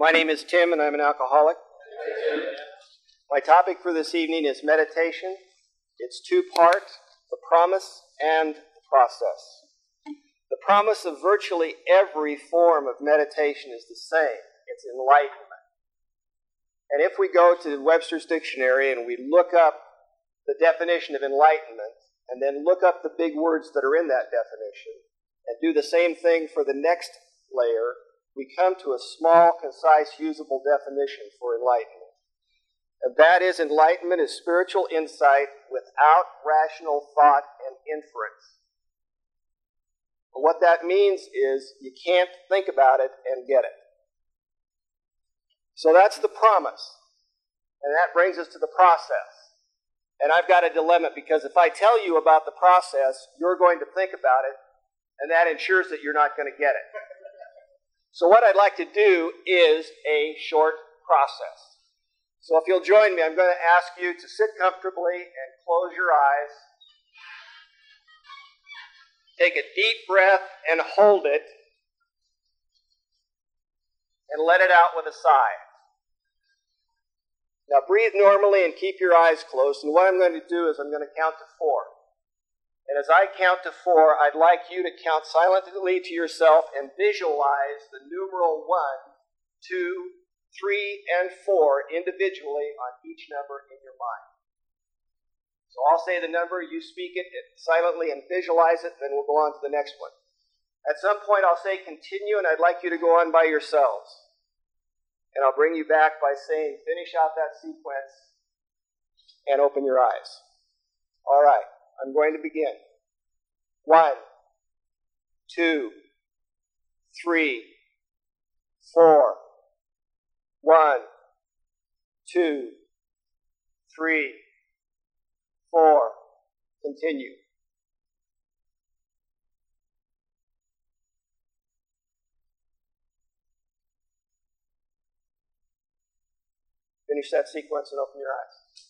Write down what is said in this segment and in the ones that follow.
My name is Tim, and I'm an alcoholic. My topic for this evening is meditation. It's two part the promise and the process. The promise of virtually every form of meditation is the same it's enlightenment. And if we go to Webster's dictionary and we look up the definition of enlightenment, and then look up the big words that are in that definition, and do the same thing for the next layer, we come to a small, concise, usable definition for enlightenment. And that is enlightenment is spiritual insight without rational thought and inference. But what that means is you can't think about it and get it. So that's the promise. And that brings us to the process. And I've got a dilemma because if I tell you about the process, you're going to think about it, and that ensures that you're not going to get it. So, what I'd like to do is a short process. So, if you'll join me, I'm going to ask you to sit comfortably and close your eyes. Take a deep breath and hold it, and let it out with a sigh. Now, breathe normally and keep your eyes closed. And what I'm going to do is I'm going to count to four. And as I count to four, I'd like you to count silently to yourself and visualize the numeral one, two, three, and four individually on each number in your mind. So I'll say the number, you speak it silently and visualize it, then we'll go on to the next one. At some point, I'll say continue, and I'd like you to go on by yourselves. And I'll bring you back by saying, finish out that sequence and open your eyes. All right. I'm going to begin. One, two, three, four. One, two, three, four. Continue. Finish that sequence and open your eyes.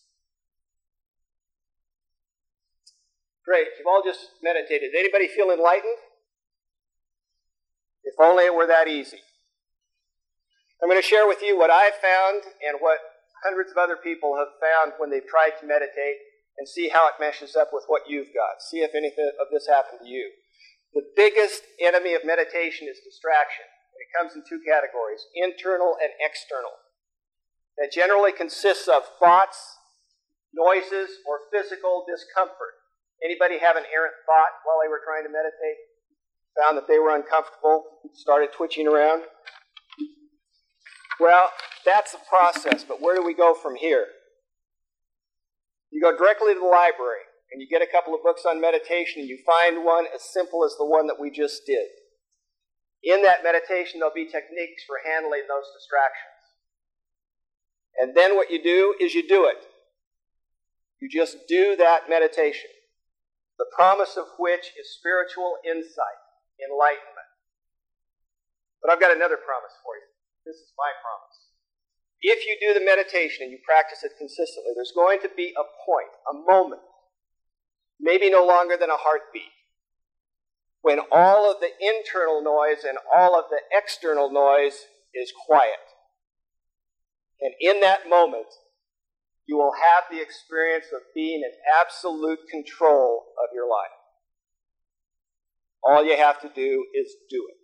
Great. You've all just meditated. Anybody feel enlightened? If only it were that easy. I'm going to share with you what I've found and what hundreds of other people have found when they've tried to meditate and see how it meshes up with what you've got. See if anything of this happened to you. The biggest enemy of meditation is distraction. It comes in two categories internal and external. That generally consists of thoughts, noises, or physical discomfort. Anybody have an errant thought while they were trying to meditate? Found that they were uncomfortable, started twitching around? Well, that's the process, but where do we go from here? You go directly to the library and you get a couple of books on meditation and you find one as simple as the one that we just did. In that meditation, there'll be techniques for handling those distractions. And then what you do is you do it. You just do that meditation the promise of which is spiritual insight, enlightenment. But I've got another promise for you. This is my promise. If you do the meditation and you practice it consistently, there's going to be a point, a moment, maybe no longer than a heartbeat, when all of the internal noise and all of the external noise is quiet. And in that moment, you will have the experience of being in absolute control life. All you have to do is do it.